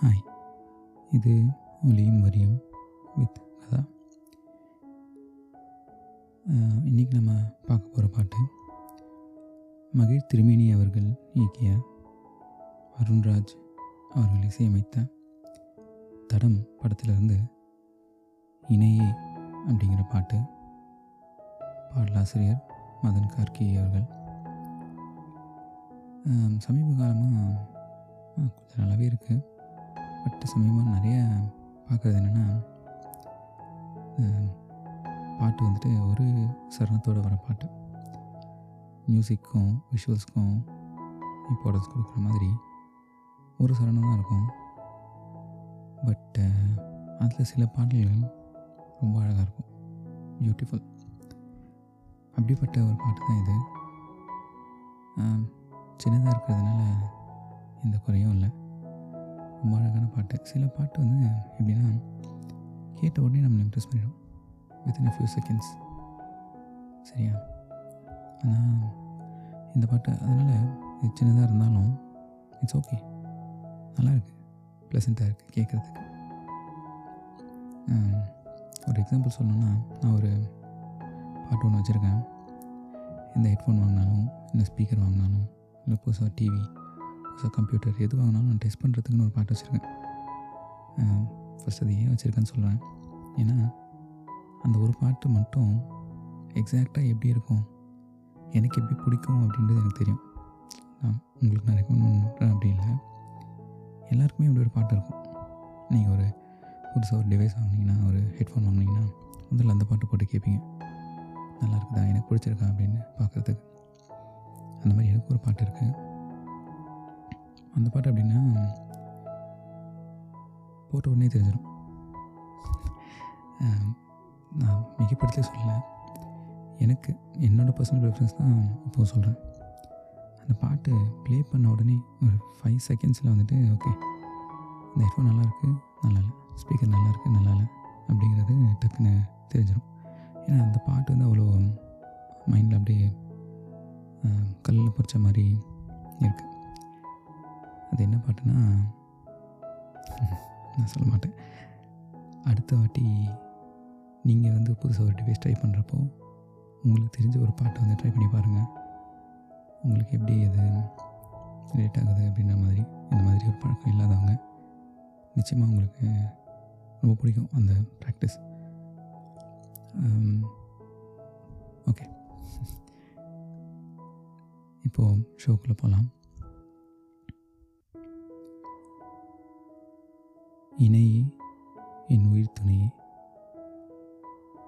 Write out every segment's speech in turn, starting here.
Hi இது ஒலியும் வரியும் வித் கதா இன்றைக்கி நம்ம பார்க்க போகிற பாட்டு மகிழ் திருமேனி அவர்கள் இயக்கிய அருண்ராஜ் அவர்கள் இசையமைத்த தடம் படத்திலிருந்து இணையே அப்படிங்கிற பாட்டு பாடலாசிரியர் மதன் கார்கி அவர்கள். சமீப காலமாக கொஞ்சம் நல்லாவே இருக்குது பட் சமயமாக நிறைய பார்க்குறது என்னென்னா பாட்டு வந்துட்டு ஒரு சரணத்தோடு வர பாட்டு. மியூசிக்கும் விஷுவல்ஸ்க்கும் இம்பார்ட்டன்ஸ் கொடுக்குற மாதிரி ஒரு சரணம் தான் இருக்கும். பட்டு அதில் சில பாடல்கள் ரொம்ப அழகாக இருக்கும். பியூட்டிஃபுல் அப்படிப்பட்ட ஒரு பாட்டு தான் இது. சின்னதாக இருக்கிறதுனால எந்த குறையும் இல்லை. ரொம்ப அழகான பாட்டு. சில பாட்டு வந்து எப்படின்னா கேட்ட உடனே நம்மளை இம்ப்ரெஸ் பண்ணிடும் வித்தின் அ ஃபியூ செகண்ட்ஸ் சரியா? ஆனால் இந்த பாட்டு அதனால் இது சின்னதாக இருந்தாலும் இட்ஸ் ஓகே நல்லா இருக்கு. ப்ளசண்ட்டாக இருக்குது கேட்குறதுக்கு ஒரு எக்ஸாம்பிள் சொல்லணும்னா நான் ஒரு பாட்டு ஒன்று வச்சுருக்கேன். எந்த ஹெட்ஃபோன் வாங்கினாலும் இல்லை ஸ்பீக்கர் வாங்கினாலும் இல்லை புதுசாக டிவி ஸோ கம்ப்யூட்டர் எது வாங்கினாலும் நான் டெஸ்ட் பண்ணுறதுக்குன்னு ஒரு பாட்டு வச்சுருக்கேன். ஃபஸ்ட் அது ஏன் வச்சுருக்கேன்னு சொல்கிறேன் ஏன்னா அந்த ஒரு பாட்டு மட்டும் எக்ஸாக்டாக எப்படி இருக்கும் எனக்கு எப்படி பிடிக்கும் அப்படின்றது எனக்கு தெரியும். நான் உங்களுக்கு நான் ரெக்கமெண்ட் பண்ணுறேன் அப்படி இல்லை. எல்லாருக்குமே அப்படி ஒரு பாட்டு இருக்கும். நீங்கள் ஒரு புதுசாக ஒரு டிவைஸ் வாங்கினீங்கன்னா ஒரு ஹெட்ஃபோன் வாங்கினீங்கன்னா முதல்ல அந்த பாட்டு போட்டு கேட்பீங்க நல்லா இருக்குதா? எனக்கு பிடிச்சிருக்கா? அப்படின்னு பார்க்குறதுக்கு. அந்த மாதிரி எனக்கு ஒரு பாட்டு இருக்குது அந்த பாட்டு அப்படின்னா போட்ட உடனே தெரிஞ்சிடும் நான் மிகப்படுத்தி சொல்லலை. எனக்கு என்னோடய பர்சனல் ப்ரிஃபரன்ஸ் தான் இப்போ சொல்கிறேன் அந்த பாட்டு ப்ளே பண்ண உடனே ஒரு ஃபைவ் செகண்ட்ஸில் வந்துட்டு ஓகே இந்த ஹெட்ஃபோன் நல்லாயிருக்கு நல்லா இல்லை ஸ்பீக்கர் நல்லாயிருக்கு நல்லா இல்லை அப்படிங்கிறது டக்குன்னு தெரிஞ்சிடும் ஏன்னா அந்த பாட்டு வந்து அவ்வளோ மைண்டில் அப்படியே கல்லில் பொறிச்ச மாதிரி இருக்குது அது என்ன பாட்டுனா நான் சொல்ல மாட்டேன். அடுத்த வாட்டி நீங்கள் வந்து புதுசாக ஒரு டிவைஸ் ட்ரை பண்ணுறப்போ உங்களுக்கு தெரிஞ்ச ஒரு பாட்டை வந்து ட்ரை பண்ணி பாருங்கள் உங்களுக்கு எப்படி அது ரிலேட் ஆகுது அப்படின்ற மாதிரி இந்த மாதிரி ஒரு பழக்கம் இல்லாதவங்க நிச்சயமாக உங்களுக்கு ரொம்ப பிடிக்கும் அந்த ப்ராக்டிஸ் ஓகே um, இப்போது ஷோக்குள்ளே போகலாம் இணையே என் உயிர் துணையே.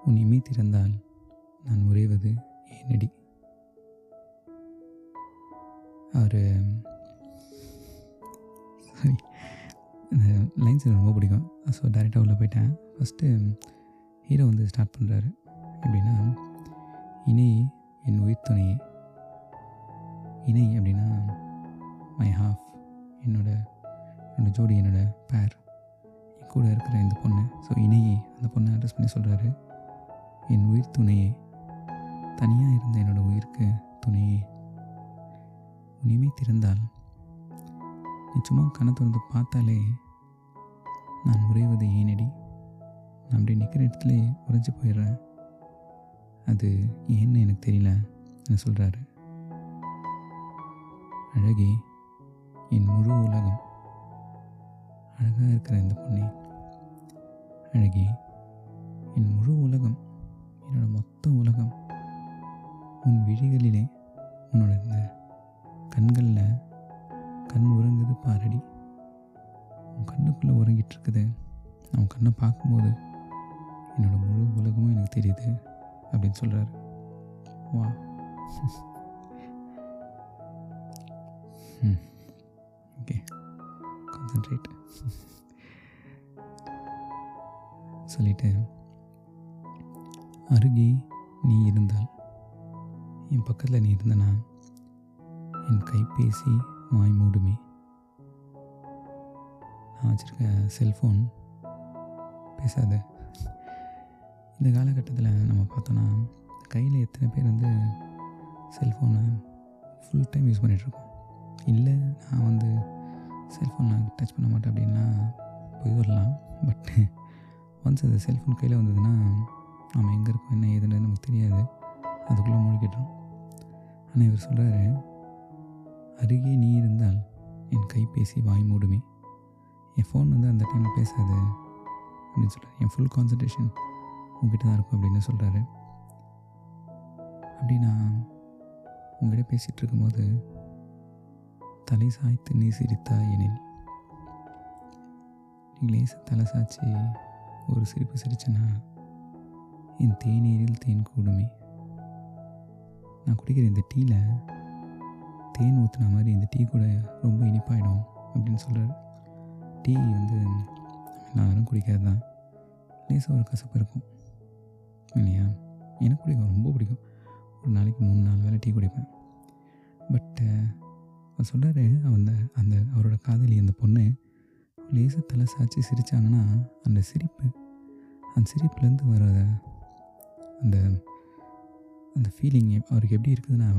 உன் இமை திறந்தால் நான் உறைவது ஏனடி அவர் சாரி இந்த லைன்ஸ் எனக்கு ரொம்ப பிடிக்கும். ஸோ டேரெக்டாக உள்ளே போயிட்டேன். ஃபஸ்ட்டு ஹீரோ வந்து ஸ்டார்ட் பண்ணுறாரு எப்படின்னா இணை என் உயிர் துணையே. இணை அப்படின்னா மை ஹாஃப் என்னோட என்னோடய ஜோடி என்னோட பேர் கூட இருக்கிற இந்த பொண்ணு. ஸோ இணையே அந்த பொண்ணை அட்ரஸ் பண்ணி சொல்கிறாரு என் உயிர் துணையே. தனியாக இருந்த என்னோட உயிருக்கு துணையே. உனிமே திறந்தால் நீ சும்மா கண்ணை திறந்து பார்த்தாலே நான் உறைவது ஏனடி? நான் அப்படி நிற்கிற இடத்துல உறைஞ்சி போயிடுறேன். அது ஏன்னு எனக்கு தெரியல என்ன சொல்கிறாரு அழகே என் முழு உலகம் அழகாக இருக்கிற இந்த பொண்ணே. அழகி என் முழு உலகம் என்னோட மொத்த உலகம் உன் விழிகளிலே உன்னோட இந்த கண்களில் கண் உறங்குது பாரடி. உன் கண்ணுக்குள்ளே உறங்கிட்டு இருக்குது நான் உன் கண்ணை பார்க்கும்போது என்னோட முழு உலகமும் எனக்கு தெரியுது அப்படின்னு சொல்கிறாரு வா. ஓகே. கான்சன்ட்ரேட் சொல்லிட்டு அருகே நீ இருந்தால் என் பக்கத்தில் நீ இருந்தனா என் கைபேசி வாய் மூடுமே. நான் வச்சுருக்க செல்ஃபோன் பேசாத. இந்த காலகட்டத்தில் நம்ம பார்த்தோன்னா கையில் எத்தனை பேர் வந்து செல்ஃபோனை ஃபுல் டைம் யூஸ் பண்ணிகிட்ருக்கோம் இல்லை நான் வந்து செல்ஃபோன் நான் டச் பண்ண மாட்டேன் அப்படின்லாம் போய் வரலாம். பட் ஒன்ஸ் அது செல்ஃபோன் கையில் வந்ததுன்னா நம்ம எங்கே இருக்கோம்? என்ன ஏதுன்னு நமக்கு தெரியாது. அதுக்குள்ளே மூழ்கிடுறோம். ஆனால் இவர் சொல்கிறாரு அருகே நீ இருந்தால் என் கைபேசி வாய் மூடுமே. என் ஃபோன் வந்து அந்த டைமில் பேசாது. அப்படின்னு சொல்கிறார் என் ஃபுல் கான்சன்ட்ரேஷன் உங்ககிட்ட தான் இருக்கும் அப்படின்னு சொல்கிறாரு அப்படி நான் உங்ககிட்ட பேசிகிட்டு இருக்கும்போது தலை சாய்த்து நீ சிரித்தா எனில். நீ லேச தலை சாய்ச்சி ஒரு சிரிப்பு சிரிச்சேன்னா என் தேநீரில் தேன் கூடுமே. நான் குடிக்கிற இந்த டீயில் தேன் ஊற்றுன மாதிரி இந்த டீ கூட ரொம்ப இனிப்பாயிடும் அப்படின்னு சொல்கிறாரு டீ வந்து எல்லாரும் குடிக்காது தான் லேசாக ஒரு கசப்பு இருக்கும். இல்லையா? எனக்கு பிடிக்கும் ரொம்ப பிடிக்கும். ஒரு நாளைக்கு மூணு நாலு வேளை டீ குடிப்பேன். பட்டு அவர் சொல்கிறாரு அந்த அந்த அவரோட காதலி அந்த பொண்ணு லேசாக தலை சாய்ச்சி சிரித்தாங்கன்னா அந்த சிரிப்பு அந்த சிரிப்புலேருந்து வர அந்த அந்த ஃபீலிங் அவருக்கு எப்படி இருக்குதுன்னா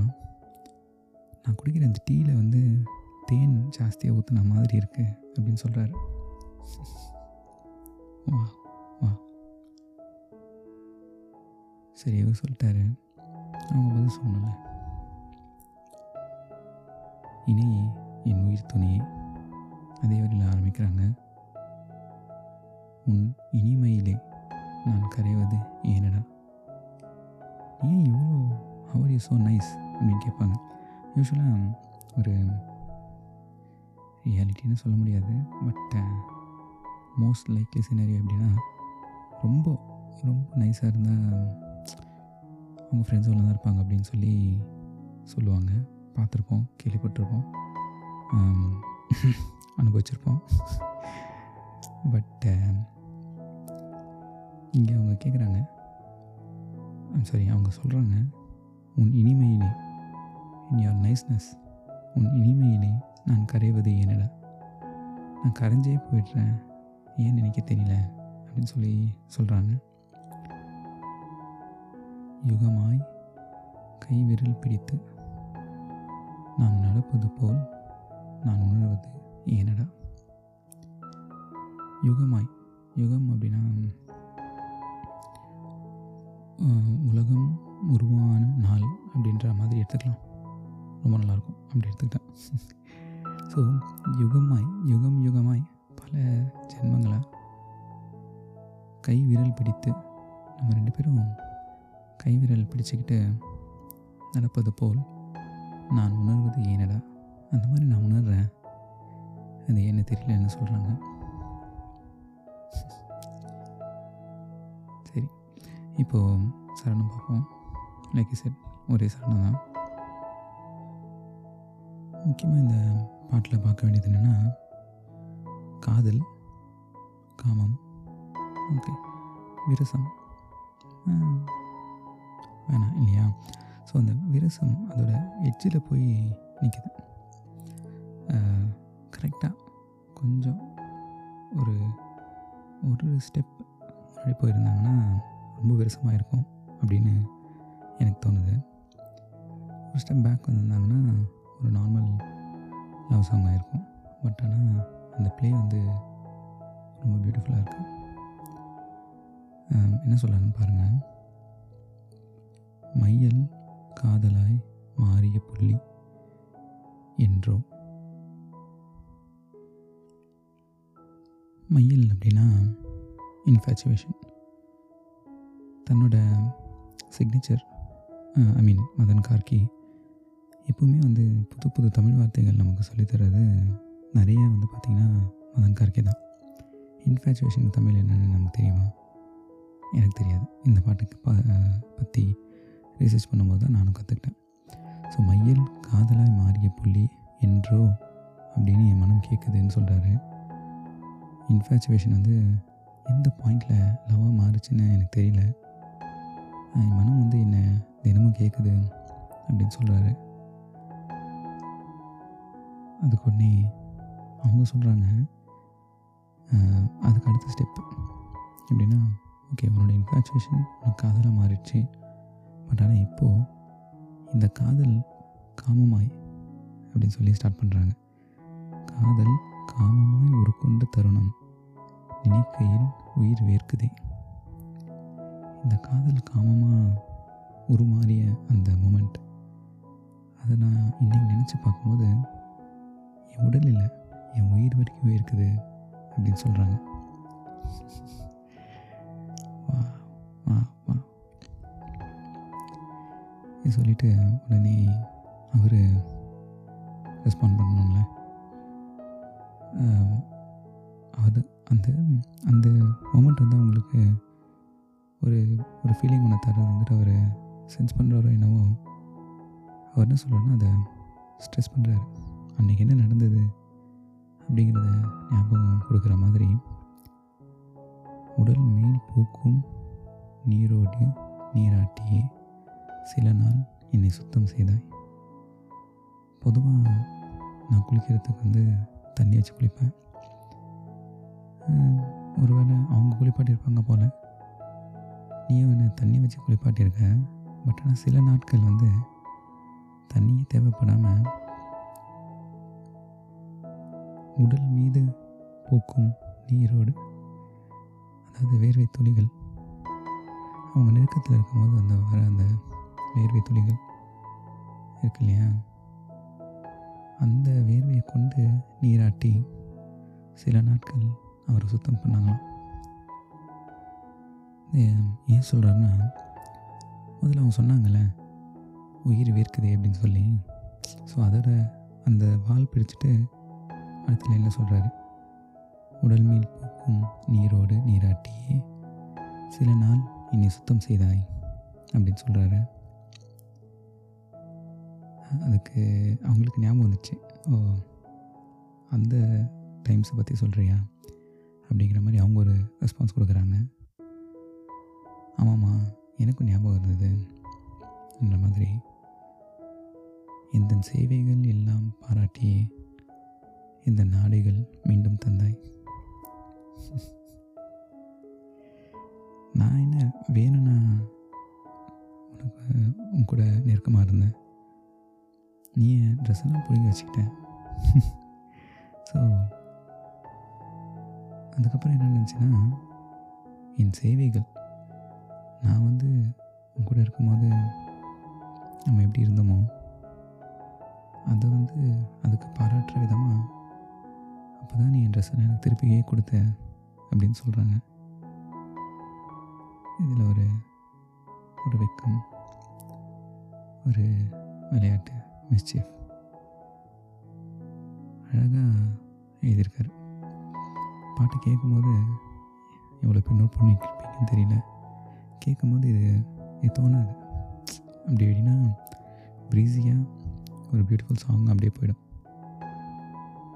நான் குடிக்கிற அந்த டீயில் வந்து தேன் ஜாஸ்தியாக ஊற்றுன மாதிரி இருக்குது அப்படின்னு சொல்கிறாரு வா வா. சரி இவர் சொல்லிட்டாரு. அவங்க பதில் சொன்னல இனி என் உயிர் துணியை. அதே வழியில் ஆரம்பிக்கிறாங்க. உன் இனிமையிலே நான் கரைவது ஏனடா? ஏன் இவ்வளோ ஹவர் யூ ஸோ நைஸ் அப்படின்னு கேட்பாங்க. யூஸ்வலாக ஒரு ரியாலிட்டின்னு சொல்ல முடியாது. பட் மோஸ்ட் லைக்லி சினரி அப்படின்னா ரொம்ப ரொம்ப நைஸாக இருந்தால் அவங்க ஃப்ரெண்ட்ஸோட தான் இருப்பாங்க அப்படின்னு சொல்லி சொல்லுவாங்க. பார்த்துருப்போம் கேள்விப்பட்டிருப்போம். Um, அனுபவிச்சிருப்போம். பட்டு um, இங்கே அவங்க கேட்குறாங்க சாரி அவங்க சொல்கிறாங்க உன் இனிமையிலே இன் யார் நைஸ்னஸ் உன் இனிமையிலே நான் கரைவது என்னடா நான் கரைஞ்சே போயிடுறேன். ஏன் நினைக்க தெரியல அப்படின்னு சொல்லி சொல்கிறாங்க யுகமாய் கை விரல் பிடித்து நாம் நடப்பது போல் நான் உணர்வது என்னடா? யுகமாய் யுகம் அப்படின்னா உலகம் உருவான நாள் அப்படின்ற மாதிரி எடுத்துக்கலாம். ரொம்ப நல்லாயிருக்கும் அப்படி எடுத்துக்கிட்டேன். ஸோ யுகமாய் யுகம் யுகமாய் பல ஜென்மங்களை கை விரல் பிடித்து நம்ம ரெண்டு பேரும் கை விரல் பிடிச்சிக்கிட்டு நடப்பது போல் நான் உணர்வது ஏனடா அந்த மாதிரி நான் உணர்கிறேன் அது என்ன தெரியல என்ன சொல்கிறாங்க சரி இப்போது சரணம் பார்ப்போம். லைக் சார் ஒரே சரணம் தான். முக்கியமாக இந்த பாட்டில் பார்க்க வேண்டியது என்னென்னா காதல் காமம் ஓகே விரசம். வேணாம் இல்லையா? ஸோ அந்த விரசம் அதோட எட்ஜில் போய் நிற்கிது கரெக்டாக கொஞ்சம் ஒரு ஒரு ஸ்டெப் முன்னாடி போயிருந்தாங்கன்னா ரொம்ப விரசமாக இருக்கும் அப்படின்னு எனக்கு தோணுது. ஒரு ஸ்டெப் பேக் வந்திருந்தாங்கன்னா ஒரு நார்மல் லவ் சாங் ஆகிருக்கும் பட் ஆனால் அந்த ப்ளே வந்து ரொம்ப பியூட்டிஃபுல்லாக இருக்கும் என்ன சொல்கிறாங்கன்னு பாருங்கள் மையல் காதலாய் மாறிய புள்ளி என்றோ. மையல் அப்படின்னா இன்ஃபேச்சுவேஷன் தன்னோட signature I mean Madhan Karky எப்பவுமே வந்து புது புது தமிழ் வார்த்தைகள் நமக்கு சொல்லித் தர்றது நிறைய வந்து பார்த்திங்கன்னா மதன் கார்கே தான். இன்ஃபேச்சுவேஷன் தமிழ் என்னென்னு நமக்கு தெரியுமா? எனக்கு தெரியாது. இந்த பாட்டுக்கு ப பற்றி ரிசர்ச் பண்ணும்போது தான் நானும் கற்றுக்கிட்டேன் ஸோ மையல் காதலாய் மாறிய புள்ளி என்றோ அப்படின்னு என் மனம் கேட்குதுன்னு சொல்கிறாரு இன்ஃபேச்சுவேஷன் வந்து எந்த பாயிண்டில் லவ்வாக மாறுச்சுன்னு எனக்கு தெரியல. என் மனம் வந்து என்னை தினமும் கேட்குது அப்படின்னு சொல்கிறாரு அதுக்கு உடனே அவங்க சொல்கிறாங்க அதுக்கு அடுத்த ஸ்டெப் எப்படின்னா ஓகே உன்னோட இன்ஃபேச்சுவேஷன் உனக்கு காதலாக மாறிடுச்சு. பட் ஆனால் இப்போது இந்த காதல் காமமாய் அப்படின்னு சொல்லி ஸ்டார்ட் பண்ணுறாங்க காதல் காமமாய் ஒரு கொண்ட தருணம். நினைக்கையில் உயிர் வேர்க்குதே. இந்த காதல் காமமாக உருமாறிய அந்த மூமெண்ட் அதை நான் இன்றைக்கி நினச்சி பார்க்கும்போது என் உடல் இல்லை என் உயிர் வரைக்கும் இருக்குது அப்படின்னு சொல்கிறாங்க வா வா வா. இது சொல்லிட்டு உடனே அவர் ரெஸ்பாண்ட் பண்ணணும்ல. அது அந்த அந்த மொமெண்ட் வந்து அவங்களுக்கு ஒரு ஒரு ஃபீலிங் ஒன்று தர்றது வந்துட்டு அவர் சென்ஸ் பண்ணுறாரோ என்னவோ அவர் என்ன சொல்கிறாருன்னா அதை ஸ்ட்ரெஸ் பண்ணுறாரு அன்றைக்கி என்ன நடந்தது அப்படிங்கிறத ஞாபகம் கொடுக்குற மாதிரி உடல் மேல் பூக்கும் நீரோடு நீராட்டியே சில நாள் என்னை சுத்தம் செய்தாய். பொதுவாக நான் குளிக்கிறதுக்கு வந்து தண்ணி வச்சு குளிப்பேன். ஒருவேளை அவங்க குளிப்பாட்டியிருப்பாங்க போல். நீயும் என்னை தண்ணி வச்சு குளிப்பாட்டியிருக்க? பட் ஆனால் சில நாட்கள் வந்து தண்ணியே தேவைப்படாமல் உடல் மீது பூக்கும் நீரோடு அதாவது வேர்வை துளிகள். அவங்க நெருக்கத்தில் இருக்கும்போது அந்த வர அந்த வேர்வை துளிகள் இருக்கு இல்லையா? அந்த வேர்வையை கொண்டு நீராட்டி சில நாட்கள் அவர் சுத்தம் பண்ணாங்களாம் ஏன் சொல்கிறாருன்னா முதல்ல அவங்க சொன்னாங்கள்ல உயிர் வேர்க்குதே அப்படின்னு சொல்லி. ஸோ அதோட அந்த வால் பிடிச்சிட்டு அடுத்த லைனில் சொல்கிறாரு உடல் மேல் பூக்கும் நீரோடு நீராட்டியே சில நாள் இனி சுத்தம் செய்தாய் அப்படின்னு சொல்கிறாரு அதுக்கு அவங்களுக்கு ஞாபகம் வந்துச்சு. ஓ அந்த டைம்ஸை பற்றி சொல்கிறியா அப்படிங்கிற மாதிரி அவங்க ஒரு ரெஸ்பான்ஸ் கொடுக்குறாங்க. ஆமாம்மா எனக்கும் ஞாபகம் இருந்தது. என்ற மாதிரி இந்த சேவைகள் எல்லாம் பாராட்டியே இந்த நாடுகள் மீண்டும் தந்தாய்? நான் என்ன வேணும்னா உனக்கு உன் கூட நெருக்கமாக இருந்தேன். நீ என் ட்ரெஸ் எல்லாம் வச்சுக்கிட்டேன். ஸோ அதுக்கப்புறம் என்ன நினச்சின்னா என் சேவைகள். நான் வந்து உன் கூட இருக்கும்போது நம்ம எப்படி இருந்தோமோ அதை வந்து அதுக்கு பாராட்டுற விதமாக அப்போ தான் நீ என் ட்ரெஸ்ஸெல்லாம் எனக்கு திருப்பியே கொடுத்த அப்படின்னு சொல்கிறாங்க இதில் ஒரு ஒரு வெக்கம் ஒரு விளையாட்டு. மிஸ்chief அழகாக எழுதியிருக்காரு. பாட்டு கேட்கும்போது எவ்வளோ பேர் நோட் பண்ணிருப்பீங்கன்னு தெரியல. கேட்கும்போது இது இது தோணாது. அப்படி எப்படின்னா ப்ரீஸியாக ஒரு பியூட்டிஃபுல் சாங் அப்படியே போயிடும்.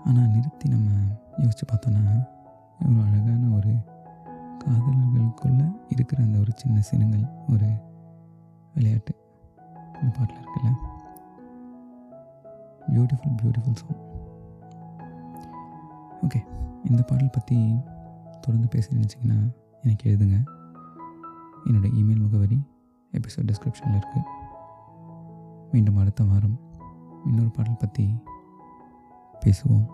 ஆனால் நிறுத்தி நம்ம யோசித்து பார்த்தோன்னா ஒரு அழகான ஒரு காதலர்களுக்குள்ளே இருக்கிற அந்த ஒரு சின்ன சின்னங்கள் ஒரு விளையாட்டு. இந்த பாட்டில் இருக்குல்ல? பியூட்டிஃபுல் பியூட்டிஃபுல் சாங் ஓகே இந்த பாடல் பற்றி தொடர்ந்து பேச நினச்சிங்கன்னா எனக்கு எழுதுங்க. என்னோடய இமெயில் முகவரி எபிசோட் டிஸ்கிரிப்ஷனில் இருக்குது மீண்டும் அடுத்த வாரம் இன்னொரு பாடல் பற்றி பேசுவோம்.